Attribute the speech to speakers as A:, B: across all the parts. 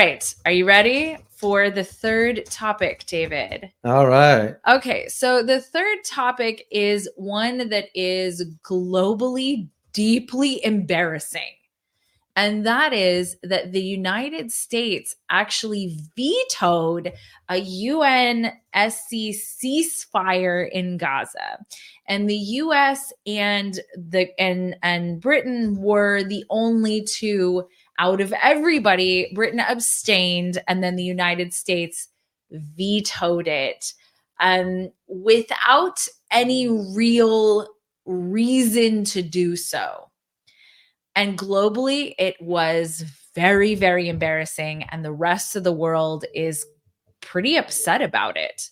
A: right. Are you ready for the third topic, David?
B: All right.
A: Okay. So the third topic is one that is globally deeply embarrassing. And that is that the United States actually vetoed a UNSC ceasefire in Gaza. And the US and the and and Britain were the only two out of everybody. Britain abstained and then the United States vetoed it. Um, without any real reason to do so. And globally, it was very, very embarrassing. And the rest of the world is pretty upset about it.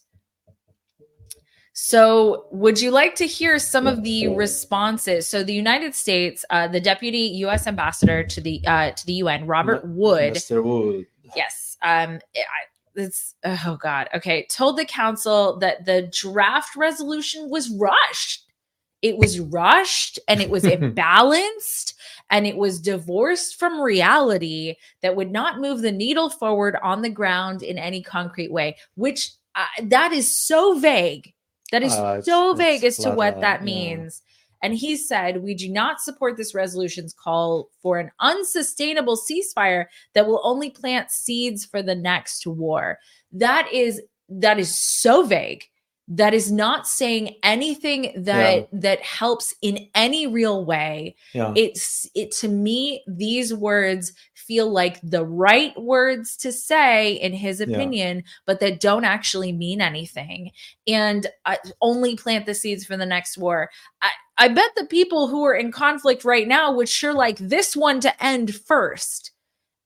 A: So, would you like to hear some of the responses? So, the United States, uh, the deputy U.S. ambassador to the uh, to the UN, Robert Wood,
B: Mr. Wood.
A: yes, um, I, it's oh god, okay, told the council that the draft resolution was rushed. It was rushed and it was imbalanced and it was divorced from reality that would not move the needle forward on the ground in any concrete way. Which uh, that is so vague. That is
B: Uh,
A: so
B: it's
A: vague as to what that
B: yeah.
A: means. And he said, We do not support this resolution's call for an unsustainable ceasefire that will only plant seeds for the next war. That is that is so vague. That is not saying anything that that helps in any real way.
B: Yeah.
A: It's it to me, these words feel like the right words to say in his
B: Yeah.
A: opinion, but that don't actually mean anything. And uh, only plant the seeds for the next war. I, I bet the people who are in conflict right now would sure like this one to end first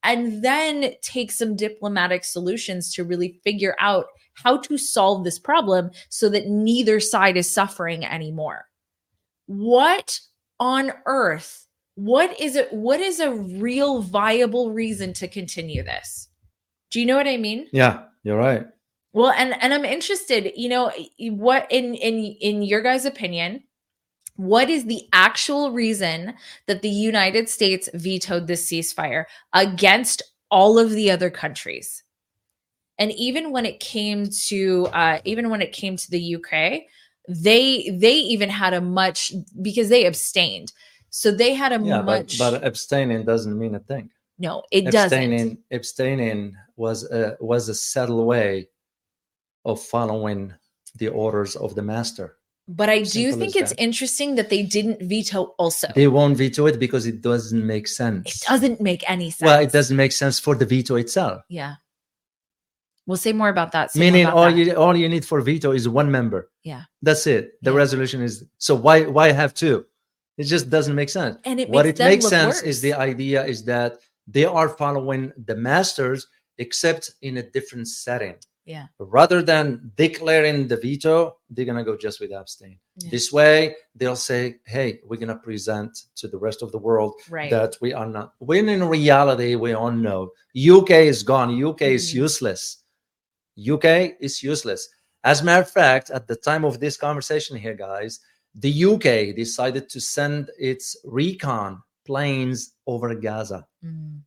A: and then take some diplomatic solutions to really figure out how to solve this problem so that neither side is suffering anymore. What on earth? What is it? What is a real viable reason to continue this? Do you know what I mean?
B: yeah, you're right.
A: Well, and and I'm interested, you know, what in in in your guys' opinion, what is the actual reason that the United States vetoed this ceasefire against all of the other countries? And even when it came to uh even when it came to the UK, they they even had a much because they abstained. So they had a
B: Yeah,
A: much
B: but, but abstaining doesn't mean a thing.
A: no, it doesn't.
B: abstaining abstaining was a was a subtle way of following the orders of the master.
A: But I do think it's
B: that.
A: interesting that they didn't veto also.
B: They won't veto it because it doesn't make sense.
A: It doesn't make any sense.
B: Well, it doesn't make sense for the veto itself.
A: Yeah. We'll say more about that. say
B: Meaning
A: about
B: all
A: that.
B: you all you need for veto is one member.
A: Yeah.
B: That's it. The
A: Yeah.
B: resolution is so why why have two? It just doesn't make sense.
A: and it
B: what
A: makes
B: it makes sense is the idea is that they are following the masters except in a different setting.
A: Yeah.
B: Rather than declaring the veto, they're gonna go just with abstain.
A: Yeah.
B: This way, they'll say, "Hey, we're gonna present to the rest of the world
A: right.
B: that we are not." When in reality, we all know UK is gone. UK is
A: Mhm.
B: useless. UK is useless. As a matter of fact, at the time of this conversation here, guys, the UK decided to send its recon planes over Gaza.
A: Mm.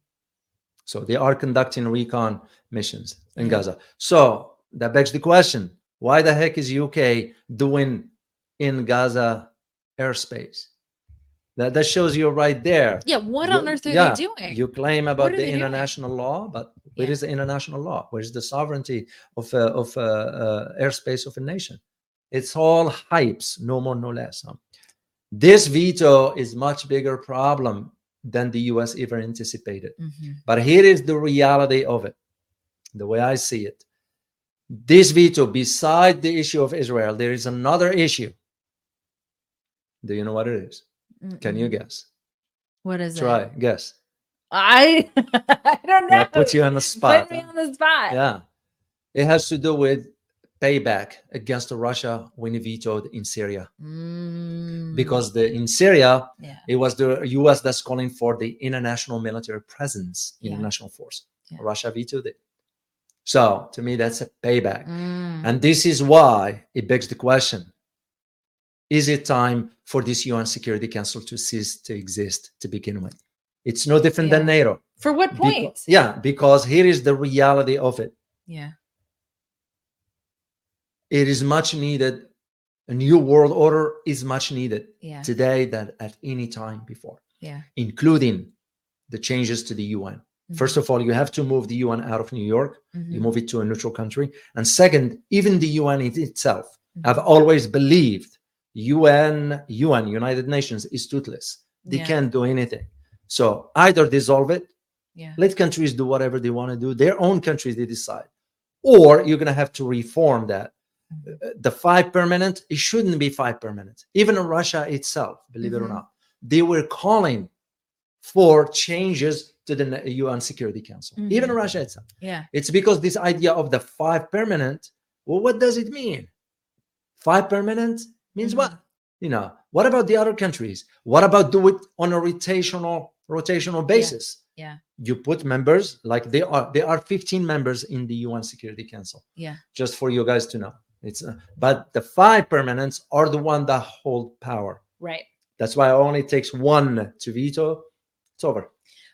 B: So they are conducting recon missions in Gaza. So that begs the question why the heck is UK doing in Gaza airspace? That, that shows you right there.
A: Yeah. What
B: You-
A: on earth are
B: yeah,
A: they doing?
B: You claim about the
A: they doing?
B: international law, but where
A: Yeah.
B: is the international law? Where is the sovereignty of uh, of uh, uh, airspace of a nation? It's all hypes, no more, no less. huh? This veto is much bigger problem than the U.S. ever anticipated.
A: Mhm.
B: But here is the reality of it, the way I see it. This veto, beside the issue of Israel, there is another issue. Do you know what it is? Can you guess?
A: What is
B: Try,
A: it?
B: Try, guess.
A: I I don't know.
B: Yeah, put you on the spot.
A: Put me on the spot.
B: Yeah. It has to do with payback against Russia when he vetoed in Syria.
A: Mm.
B: Because the in Syria,
A: yeah.
B: it was the US that's calling for the international military presence,
A: Yeah.
B: international force.
A: Yeah.
B: Russia vetoed it. So to me, that's a payback.
A: Mm.
B: And this is why it begs the question Is it time for this UN Security Council to cease to exist to begin with? It's no different than NATO.
A: For what point?
B: yeah, because here is the reality of it.
A: Yeah.
B: It is much needed. A new world order is much needed
A: Yeah.
B: today than at any time before,
A: Yeah.
B: including the changes to the UN. First of all, you have to move the UN out of New York.
A: Mhm.
B: You move it to a neutral country. And second, even the UN itself,
A: Mhm.
B: I've always believed UN, UN, United Nations is toothless. They
A: Yeah.
B: can't do anything. So either dissolve it,
A: Yeah.
B: let countries do whatever they want to do, their own countries they decide, or you're going to have to reform that.
A: Mhm.
B: Uh, The five permanent, it shouldn't be five permanent. Even Russia itself, believe it or
A: Mhm.
B: not, they were calling for changes to the UN Security Council. Even
A: Mhm.
B: Russia itself.
A: Yeah.
B: It's because this idea of the five permanent, well, what does it mean? Five permanent means
A: Mhm.
B: what? You know, what about the other countries? What about do it on a rotational rotational basis?
A: Yeah.
B: You put members like they are. There are 15 members in the UN Security Council.
A: Yeah.
B: Just for you guys to know, it's uh, but the five permanents are the one that hold power.
A: Right.
B: That's why it only takes one to veto. It's over.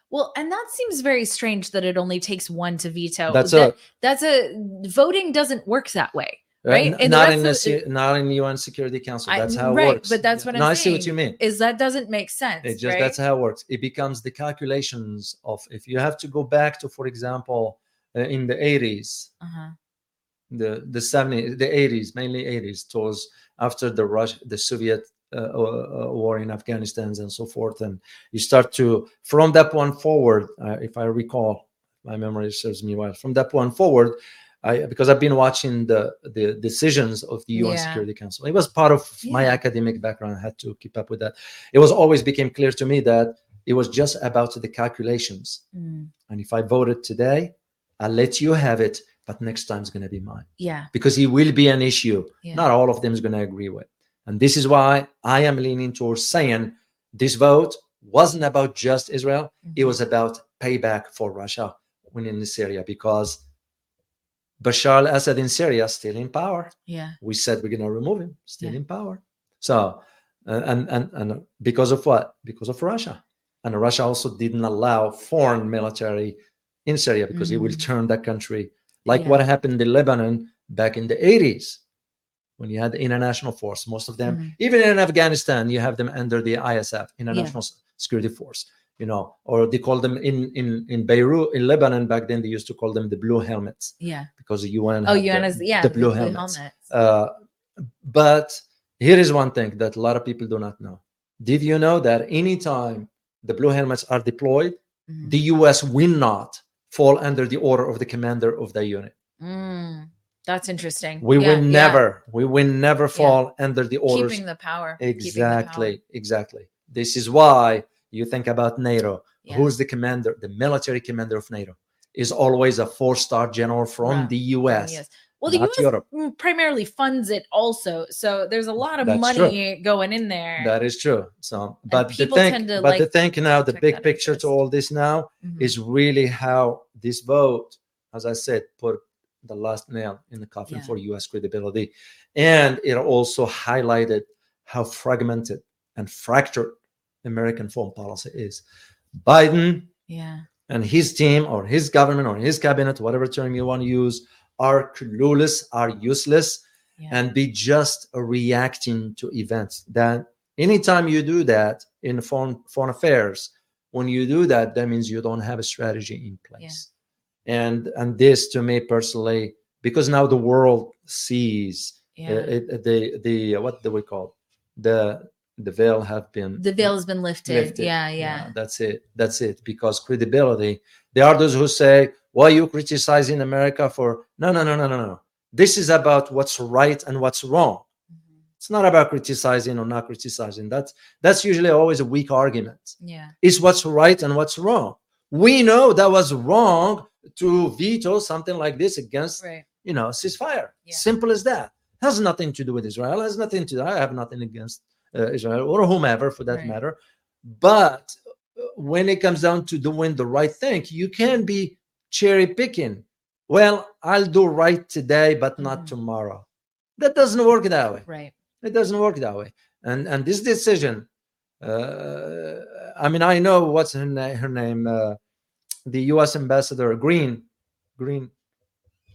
A: Well, and that seems very strange that it only takes one to veto.
B: That's
A: that,
B: a
A: that's a voting doesn't work that way. Right?
B: not in the not in UN Security Council. That's how it
A: right,
B: works.
A: but that's what I'm
B: no, I see what you mean.
A: Is that doesn't make sense.
B: It just
A: right?
B: that's how it works. It becomes the calculations of if you have to go back to, for example, uh, in the 80s,
A: uh-huh.
B: the the 70s, the 80s, mainly 80s, towards after the Rush, the Soviet uh, uh, uh, war in Afghanistan and so forth, and you start to from that point forward, uh, if I recall, my memory serves me well. From that point forward, I because I've been watching the the decisions of the UN
A: Yeah.
B: Security Council. It was part of my academic background. I had to keep up with that. It was always became clear to me that it was just about the calculations.
A: Mm,
B: And if I voted today, I'll let you have it, but next time's going to be mine
A: yeah.
B: because it will be an issue.
A: Yeah.
B: Not all of them is going to agree with. And this is why I am leaning towards saying this vote wasn't about just Israel. It
A: Mhm.
B: was about payback for Russia winning in Syria because Bashar al-Assad in Syria still in power.
A: Yeah.
B: We said we're going to remove him, still
A: Yeah.
B: in power. So, uh, and and and because of what? Because of Russia, and Russia also didn't allow foreign military in Syria because it will
A: Mhm.
B: turn that country like
A: Yeah.
B: what happened in Lebanon back in the 80s when you had the international force. Most of them,
A: Mhm.
B: even in Afghanistan, you have them under the ISF, International S- Security Force. You know, or they call them in in in Beirut, in Lebanon back then. They used to call them the blue helmets
A: Yeah.
B: because the UN.
A: Oh, UN is yeah.
B: the blue helmets.
A: helmets.
B: uh, but here is one thing that a lot of people do not know. Did you know that anytime the blue helmets are deployed,
A: Mhm.
B: the US will not fall under the order of the commander of the unit?
A: Mm, that's interesting.
B: We
A: Yeah,
B: will
A: yeah.
B: never, we will never fall under the orders.
A: keeping the power. keeping the power.
B: exactly, exactly. This is why you think about NATO.
A: Yeah.
B: Who's the commander? The military commander of NATO is always a four-star general from the US.
A: Yes. Well, the U.S.
B: Europe.
A: mm, primarily funds it also, so there's a lot of
B: That's
A: money going in there.
B: That is true. So, but the thing,
A: tend to,
B: but the thing now, the big picture to all this now
A: Mhm.
B: is really how this vote, as I said, put the last nail in the coffin
A: Yeah.
B: for U.S. credibility, and it also highlighted how fragmented and fractured American foreign policy is. Biden
A: yeah,
B: and his team, or his government, or his cabinet, whatever term you want to use, are clueless, are useless
A: yeah,
B: and be just reacting to events. That anytime you do that in foreign foreign affairs, when you do that, that means you don't have a strategy in place. And and this to me personally, because now the world sees uh,
A: yeah.
B: it, the the what do we call it? the the veil have been
A: the veil has been lifted.
B: lifted.
A: Yeah, yeah,
B: that's it. That's it. Because credibility, there are those who say, why are you criticizing America for no no no no no no. This is about what's right and what's wrong.
A: Mhm.
B: It's not about criticizing or not criticizing. That's that's usually always a weak argument.
A: yeah,
B: It's what's right and what's wrong. We know that was wrong to veto something like this against
A: right.
B: you know ceasefire.
A: Yeah.
B: Simple as that. Has nothing to do with Israel. Has nothing to. I have nothing against uh, Israel or whomever for that
A: Right.
B: matter. But uh, when it comes down to doing the right thing, you can be cherry picking. Well, I'll do right today, but not
A: Mhm.
B: tomorrow. That doesn't work that way.
A: Right.
B: It doesn't work that way. And and this decision Uh, I mean, I know what's her, na- her name. Uh, the U.S. ambassador Green, Green,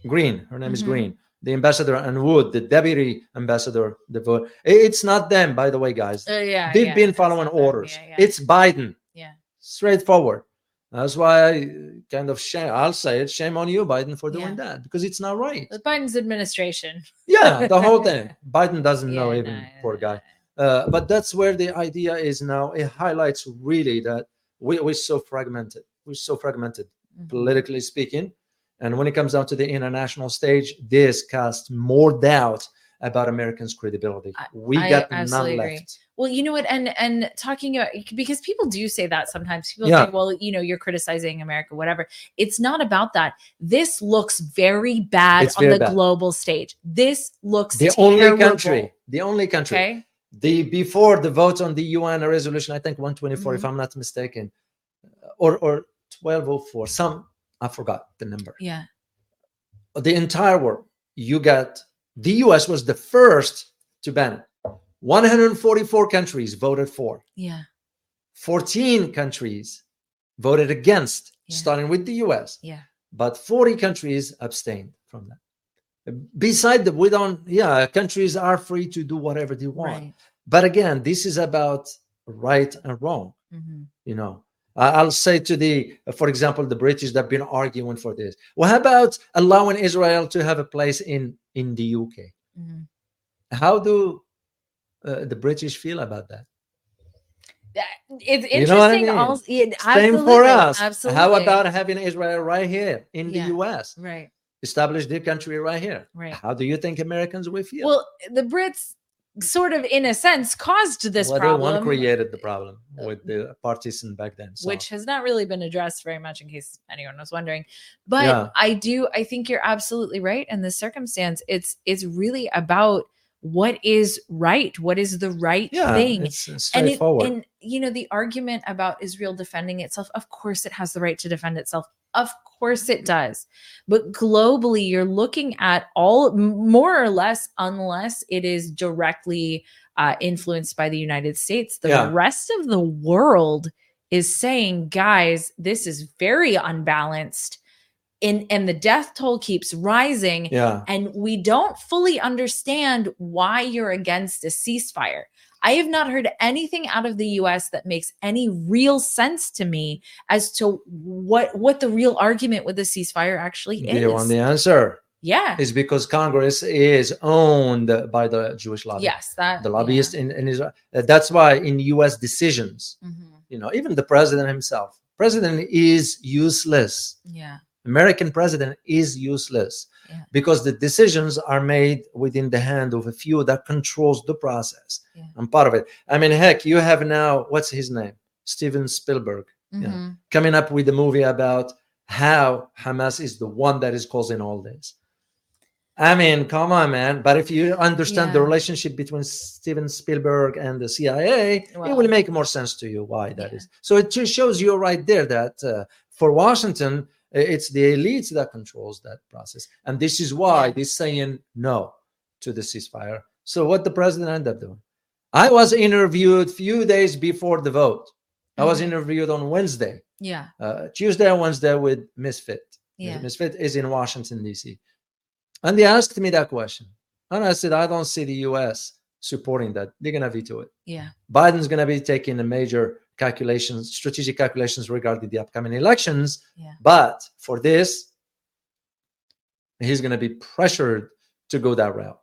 B: Green. Her name is
A: Mhm.
B: Green. The ambassador and Wood, the deputy ambassador. The vote. It's not them, by the way, guys.
A: Uh, yeah,
B: They've
A: yeah,
B: been following orders.
A: Yeah, yeah.
B: It's Biden.
A: Yeah.
B: Straightforward. That's why I kind of shame. I'll say it. Shame on you, Biden, for doing that because it's not right.
A: the Biden's administration.
B: Yeah, the whole thing. Biden doesn't know even,
A: no,
B: poor guy. Uh, but that's where the idea is now. It highlights really that we, we're so fragmented. We're so fragmented,
A: Mhm.
B: politically speaking. And when it comes down to the international stage, this casts more doubt about Americans' credibility. We
A: I
B: got none
A: agree.
B: left.
A: Well, you know what, and and talking about because people do say that sometimes. People
B: Yeah.
A: say, "Well, you know, you're criticizing America, whatever." It's not about that. This looks very bad
B: It's
A: on
B: very
A: the
B: bad.
A: global stage. This looks
B: The only country, the only country
A: Okay.
B: the before the vote on the UN resolution, I think 124, if
A: Mhm.
B: I'm not mistaken, or or 1204, some I forgot the number.
A: Yeah.
B: The entire world, you got the US was the first to ban it. 144 countries voted for,
A: Yeah.
B: 14 countries voted against,
A: Yeah.
B: starting with the US,
A: Yeah.
B: but 40 countries abstained from that. Beside the, we don't, yeah, countries are free to do whatever they want
A: Right.
B: but again this is about right and wrong
A: hmm
B: you know i'll say to the for example the british that have been arguing for this well how about allowing israel to have a place in in the uk
A: hmm
B: how do uh, the british feel about that
A: It's interesting.
B: You know I mean?
A: Also, it,
B: same for us
A: Absolutely.
B: how about having israel right here in
A: Yeah.
B: the us
A: right?
B: establish their country right here
A: Right.
B: how do you think americans will feel
A: Well, the Brits sort of, in a sense, caused this
B: well, they one created the problem with the partition back then so.
A: which has not really been addressed very much in case anyone was wondering but
B: Yeah.
A: i do i think you're absolutely right in this circumstance it's it's really about what is right what is the right
B: yeah
A: thing
B: it's, it's
A: and it,
B: straightforward
A: and you know the argument about israel defending itself of course it has the right to defend itself of course it does but globally you're looking at all more or less unless it is directly uh, influenced by the united states the
B: Yeah.
A: rest of the world is saying guys this is very unbalanced and and the death toll keeps rising
B: yeah
A: and we don't fully understand why you're against a ceasefire. I have not heard anything out of the US that makes any real sense to me as to what what the real argument with the ceasefire actually
B: Do you want the answer?
A: yeah.
B: It's because Congress is owned by the Jewish lobby.
A: Yes, that
B: The lobbyists in, in Israel. Uh, That's why in US decisions,
A: yeah. Mhm.
B: you know, even the president himself, president is useless.
A: Yeah.
B: American president is useless
A: Yeah.
B: because the decisions are made within the hand of a few that controls the process.
A: Yeah.
B: I'm part of it. I mean, heck, you have now what's his name? Steven Spielberg Yeah.
A: Mhm.
B: coming up with a movie about how Hamas is the one that is causing all this. I mean, come on, man. But if you understand the relationship between Steven Spielberg and the CIA, it will make more sense to you why that is.
A: yeah.
B: So it just shows you right there that uh, for Washington, it's the elites that controls that process, and this is why they're saying no to the ceasefire. So what the president ended up doing? I was interviewed few days before the vote. I was
A: Mhm.
B: interviewed on Wednesday
A: Yeah.
B: uh, Tuesday and Wednesday with Misfit.
A: Yeah.
B: Misfit is in Washington, D.C. And they asked me that question. And I said, I don't see the U.S. supporting that. They're going to veto it.
A: Yeah.
B: Biden's going to be taking a major calculations, strategic calculations regarding the upcoming elections.
A: Yeah.
B: But for this, he's going to be pressured to go that route.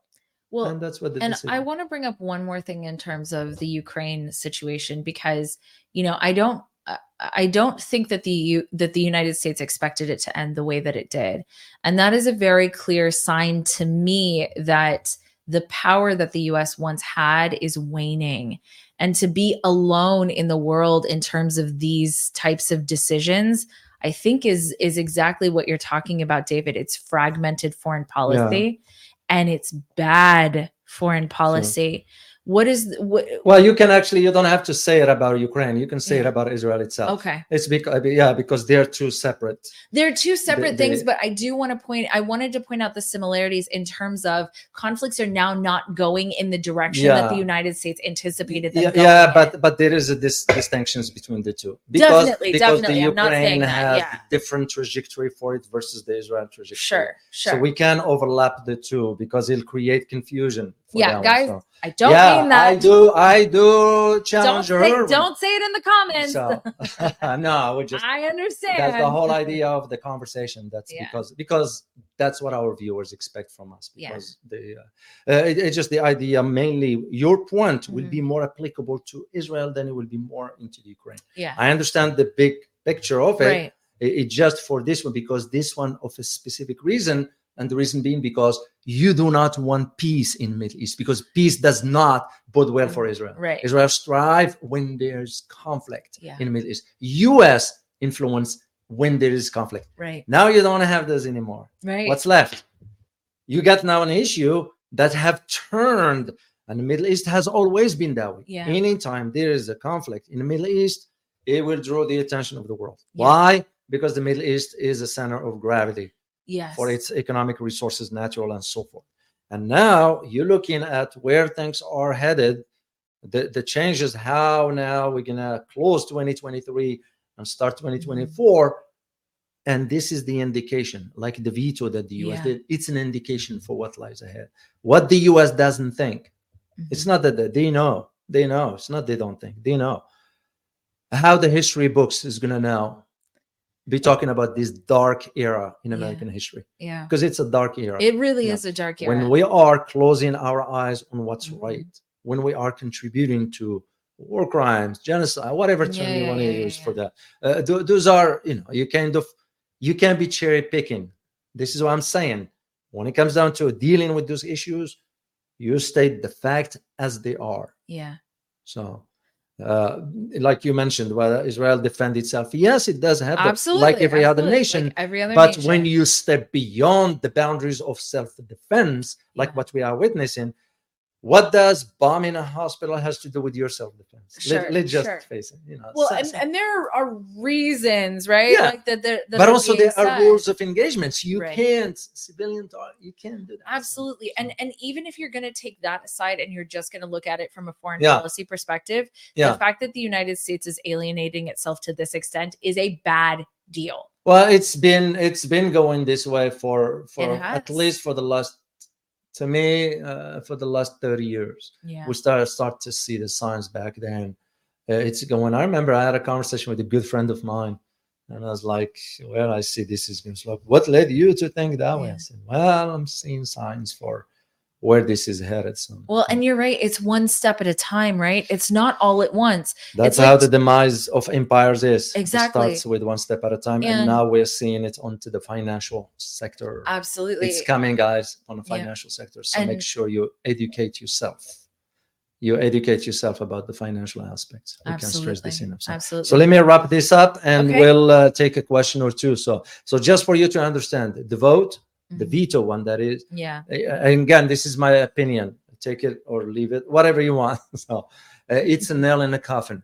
A: Well,
B: and that's what the
A: and
B: decision.
A: I want to bring up one more thing in terms of the Ukraine situation because you know I don't I- I don't think that the U, that the United States expected it to end the way that it did, and that is a very clear sign to me that the power that the U.S. once had is waning, and to be alone in the world in terms of these types of decisions. I think is is exactly what you're talking about, David. It's fragmented foreign policy and it's bad foreign policy. What is what
B: Well, you can actually you don't have to say it about Ukraine. You can say it about Israel itself.
A: okay
B: It's because uh, yeah, because they're two separate.
A: They're two separate
B: they-
A: things, but I do want to point. I wanted to point out the similarities in terms of conflicts are now not going in the direction that the United States anticipated them
B: Yeah, yeah, but but there is a dis- distinctions between the two.
A: Definitely,
B: because
A: definitely.
B: the
A: I'm not saying
B: Ukraine has
A: yeah.
B: different trajectory for it versus the Israel trajectory.
A: sure, sure.
B: So we can overlap the two because it'll create confusion.
A: Yeah, guys,
B: so-
A: I don't
B: yeah,
A: mean that.
B: I do. I do
A: Don't
B: challenge
A: say,
B: her.
A: don't say it in the comments.
B: So no, we just
A: I understand.
B: that's the whole idea of the conversation that's
A: Yeah.
B: because because that's what our viewers expect from us
A: Yeah.
B: because the uh, uh, it- it's just the idea mainly your point will
A: Mhm.
B: be more applicable to israel than it will be more into the ukraine
A: Yeah.
B: i understand the big picture of it
A: Right.
B: It- it's just for this one because this one of a specific reason and the reason being because you do not want peace in middle east because peace does not bode well for mm-hmm. israel
A: Right.
B: Israel strive when there's conflict
A: Yeah.
B: in the Middle East. U.S. influence when there is conflict.
A: Right.
B: Now you don't have this anymore.
A: Right.
B: What's left? You got now an issue that have turned, and the Middle East has always been that way.
A: Yeah.
B: Anytime there is a conflict in the Middle East, it will draw the attention of the world.
A: Yeah.
B: Why? Because the Middle East is a center of gravity
A: yes.
B: for its economic resources, natural and so forth. And now you're looking at where things are headed, the, the changes, how now we're gonna close 2023 and start 2024. And this is the indication, like the veto that the US
A: Yeah.
B: did, it's an indication for what lies ahead. What the US doesn't think.
A: Mhm.
B: It's not that they- know, they know. It's not they don't think, they know how the history books is gonna now be talking about this dark era in
A: Yeah.
B: American history
A: yeah.
B: because it's a dark era.
A: It really
B: Yeah.
A: is a dark era.
B: when we are closing our eyes on what's
A: Mhm.
B: right, when we are contributing to war crimes, genocide, whatever term
A: Yeah,
B: you want to
A: yeah, yeah,
B: use
A: yeah.
B: for that, uh, tho- those are you know you kind of you can't be cherry picking. This is what I'm saying. When it comes down to dealing with those issues, you state the fact as they are.
A: yeah.
B: So, uh, like you mentioned, whether Israel defend itself, yes, it does the-
A: Absolutely.
B: like every other nation.
A: like every other
B: but
A: nation.
B: when you step beyond the boundaries of self-defense, like
A: Yeah.
B: what we are witnessing, what does bombing a hospital has to do with your self-defense?
A: Sure,
B: Let, let's just
A: sure.
B: face it. You know,
A: well,
B: so-
A: and,
B: so-
A: and there are reasons, right?
B: Yeah.
A: Like that, that, that
B: but also there are rules of engagements. You
A: Right.
B: can't civilian. You can't do that.
A: Absolutely. And and even if you're going to take that aside and you're just going to look at it from a foreign
B: Yeah.
A: policy perspective,
B: Yeah.
A: the fact that the United States is alienating itself to this extent is a bad deal.
B: Well, it's been it's been going this way for for at least for the last to me uh, for the last 30 years.
A: Yeah.
B: we started start to see the signs back then. Uh, it's going. I remember I had a conversation with a good friend of mine, and I was like, "Well, I see this is going slow. What led you to think that way?" I said, "Well, I'm seeing signs for where this is headed." So
A: Well, and you're right. It's one step at a time, right? It's not all at once.
B: that's how the demise of empires is. It
A: Exactly.
B: starts with one step at a time, and,
A: And-
B: now we're seeing it onto the financial sector.
A: Absolutely.
B: it's coming guys on the
A: Yeah.
B: financial sector so make sure you educate yourself you educate yourself about the financial aspects we can stress this enough so,
A: Absolutely.
B: so let me wrap this up and
A: Okay.
B: we'll uh, take a question or two so so just for you to understand the vote the
A: Mhm.
B: veto one that is.
A: Yeah.
B: and again this is my opinion. Take it or leave it whatever you want. So uh, it's a nail in the coffin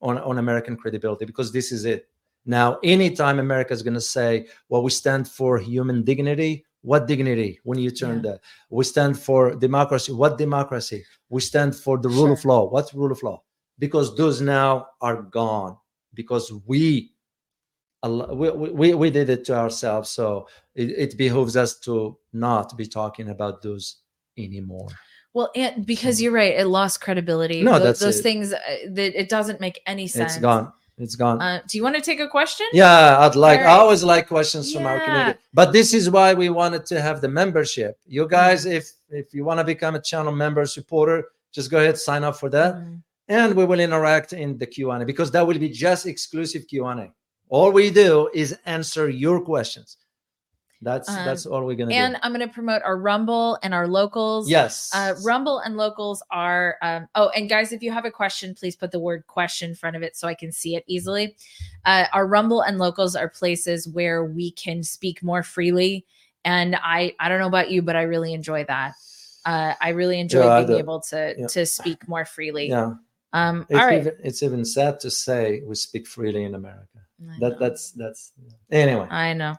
B: on, on american credibility because this is it. Now anytime america is going to say well we stand for human dignity what dignity? When you turn
A: Yeah.
B: that we stand for democracy what democracy? We stand for the rule of law. What rule of law? Because those now are gone. Because we we, we, we did it to ourselves so it, it behooves us to not be talking about those anymore
A: Well, and because you're right, it lost credibility.
B: No,
A: Tho-
B: that's
A: those
B: it.
A: things uh, that it doesn't make any sense.
B: it's gone it's gone
A: Uh, do you want to take a question?
B: yeah i'd like i always like questions from our community but this is why we wanted to have the membership you guys if if you want to become a channel member supporter just go ahead sign up for that
A: Mhm.
B: and we will interact in the q&a because that will be just exclusive q&a all we do is answer your questions that's
A: Um,
B: that's all we're gonna
A: And
B: do And
A: I'm going to promote our Rumble and our locals.
B: yes
A: Uh, Rumble and locals are. Um, oh, and guys, if you have a question, please put the word question in front of it so I can see it easily. Uh, our Rumble and locals are places where we can speak more freely. And I, I don't know about you, but I really enjoy that. Uh, I really enjoy
B: Yeah,
A: being able to
B: Yeah.
A: to speak more freely.
B: Yeah.
A: Um,
B: It's
A: all right.
B: even, it's even sad to say we speak freely in America. That that's that's anyway.
A: I know.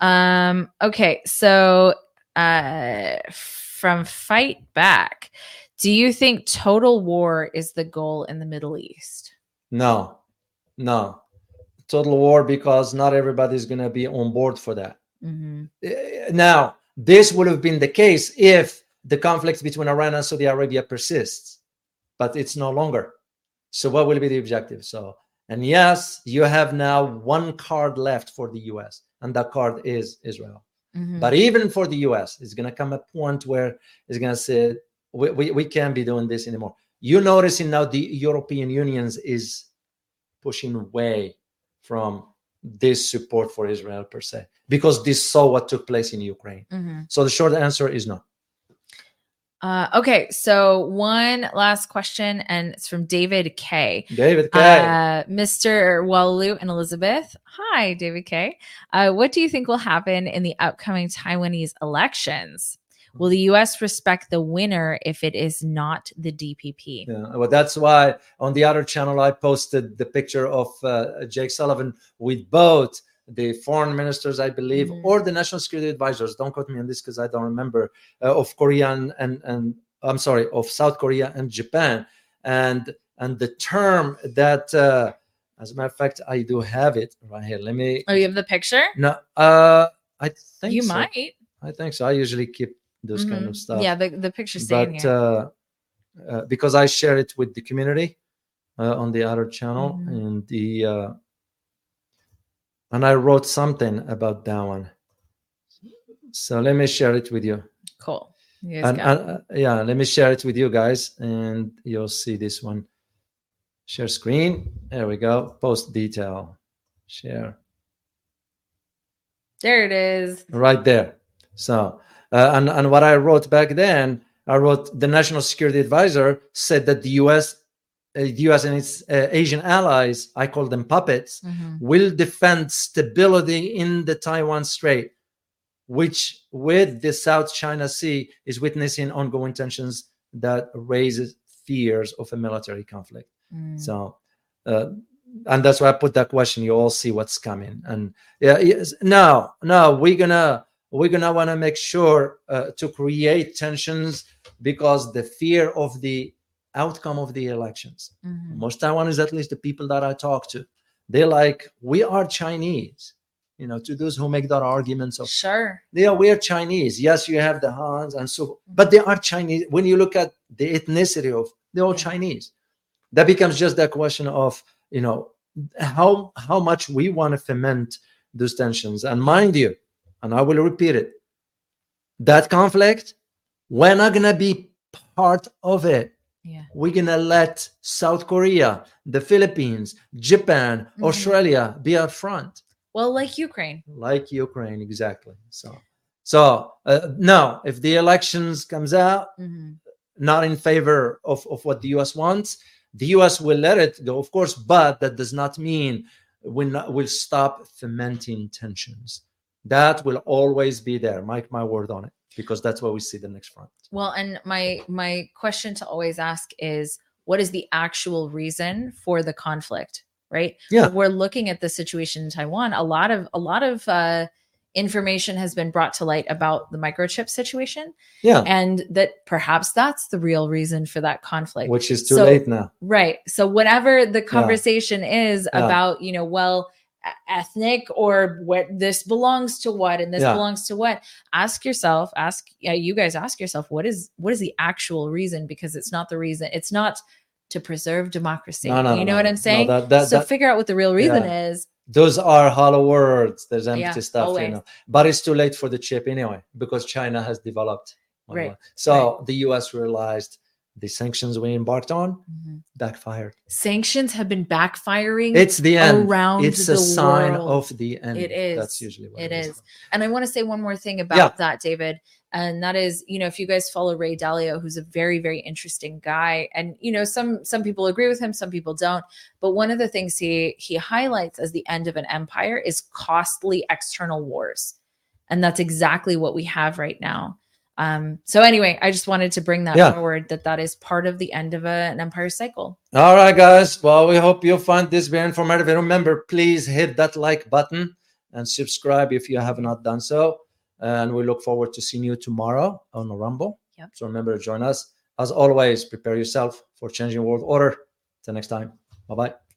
A: Um, okay, so uh from fight back, do you think total war is the goal in the Middle East?
B: No, no, total war because not everybody's going to be on board for that.
A: Mhm.
B: Eh, Now, this would have been the case if the conflict between Iran and Saudi Arabia persists, but it's no longer. So, what will be the objective? So, and yes, you have now one card left for the US, and that card is Israel.
A: Mhm.
B: But even for the US, it's going to come a point where it's going to say, we, we, we can't be doing this anymore. You're noticing now the European Unions is pushing away from this support for Israel per se, because they saw what took place in Ukraine.
A: Mhm.
B: So the short answer is no.
A: Uh, okay, so one last question, and it's from David K.
B: David K.
A: Uh, Mr. Oualaalou and Elizabeth. Hi, David K. Uh, what do you think will happen in the upcoming Taiwanese elections? Will the U.S. respect the winner if it is not the DPP?
B: Yeah, well, that's why on the other channel I posted the picture of uh, Jake Sullivan with both the foreign ministers, I believe,
A: Mhm.
B: or the national security advisors. Don't quote me on this because I don't remember uh, of Korea and, and and I'm sorry of South Korea and Japan, and and the term that, uh, as a matter of fact, I do have it right here. Let me.
A: Oh, you have the picture?
B: No, uh, I think
A: You
B: so.
A: might.
B: I think so. I usually keep those kind
A: Mhm.
B: of stuff
A: Yeah, the, the picture's staying
B: but
A: here.
B: uh, uh, because I share it with the community uh, on the other channel,
A: Mhm.
B: and the uh, and I wrote something about that one. So let me share it with you.
A: cool. You
B: And, and, uh, yeah, let me share it with you guys, and you'll see this one. Share screen. There we go. Post detail. Share.
A: there it is.
B: right there. So, uh, and and what I wrote back then, I wrote the national security advisor said that the U.S. Uh, U.S. and its uh, Asian allies, I call them puppets,
A: Mhm.
B: will defend stability in the Taiwan Strait, which, with the South China Sea, is witnessing ongoing tensions that raises fears of a military conflict.
A: Mm.
B: So, uh, and that's why I put that question. You all see what's coming, and yeah, yes, no, no, we're gonna we're gonna want to make sure uh, to create tensions because the fear of the outcome of the elections.
A: Mhm.
B: Most Taiwanese, at least the people that I talk to, they're like, we are Chinese. You know, to those who make that arguments of
A: Sure.
B: yeah, we are Chinese. Yes, you have the Hans and so, but they are Chinese. When you look at the ethnicity of, they're all. Chinese. That becomes just that question of, you know, how how much we want to foment those tensions. And mind you, and I will repeat it, that conflict, we're not gonna be part of it.
A: Yeah.
B: We're gonna let South Korea, the Philippines, Japan,
A: Mhm.
B: Australia be up front
A: Well, like Ukraine.
B: like Ukraine exactly. So, so uh, no, if the elections comes out
A: Mhm.
B: not in favor of, of what the U.S. wants, the U.S. will let it go, of course, but that does not mean we'll not, will stop fomenting tensions. That will always be there. Mark my word on it, because that's where we see the next front.
A: Well, and my my question to always ask is what is the actual reason for the conflict, right?
B: Yeah.
A: We're looking at the situation in Taiwan. A lot of a lot of uh information has been brought to light about the microchip situation
B: Yeah,
A: and that perhaps that's the real reason for that conflict.
B: which is too
A: so-
B: late now.
A: Right. So whatever the conversation is
B: Yeah.
A: about, you know, well, ethnic or what this belongs to what and this
B: Yeah.
A: belongs to what, ask yourself, ask yeah, you guys ask yourself what is what is the actual reason because it's not the reason. It's not to preserve democracy.
B: No, no,
A: you
B: no,
A: know
B: no,
A: what. I'm saying?
B: that- that-
A: so
B: that-
A: figure out what the real reason is.
B: Those are hollow words. There's empty
A: Yeah,
B: stuff,
A: always.
B: you know. But it's too late for the chip anyway, because China has developed.
A: Right.
B: So the US realized the sanctions we embarked on
A: Mhm.
B: backfired.
A: Sanctions have been backfiring
B: It's the end.
A: around
B: It's a sign
A: world.
B: of the end.
A: It is.
B: That's usually what
A: It
B: it is.
A: is. And I want to say one more thing about
B: Yeah.
A: that, David. And that is, you know, if you guys follow Ray Dalio, who's a very, very interesting guy, and you know, some some people agree with him, some people don't. But one of the things he he highlights as the end of an empire is costly external wars, and that's exactly what we have right now. Um, so anyway, I just wanted to bring that
B: Yeah.
A: forward that that is part of the end of a, an empire cycle.
B: All right, guys. Well, we hope you find this very informative. And remember, please hit that like button and subscribe if you have not done so. And we look forward to seeing you tomorrow on the Rumble.
A: Yep.
B: So remember to join us. As always, prepare yourself for changing world order. Till next time. Bye bye.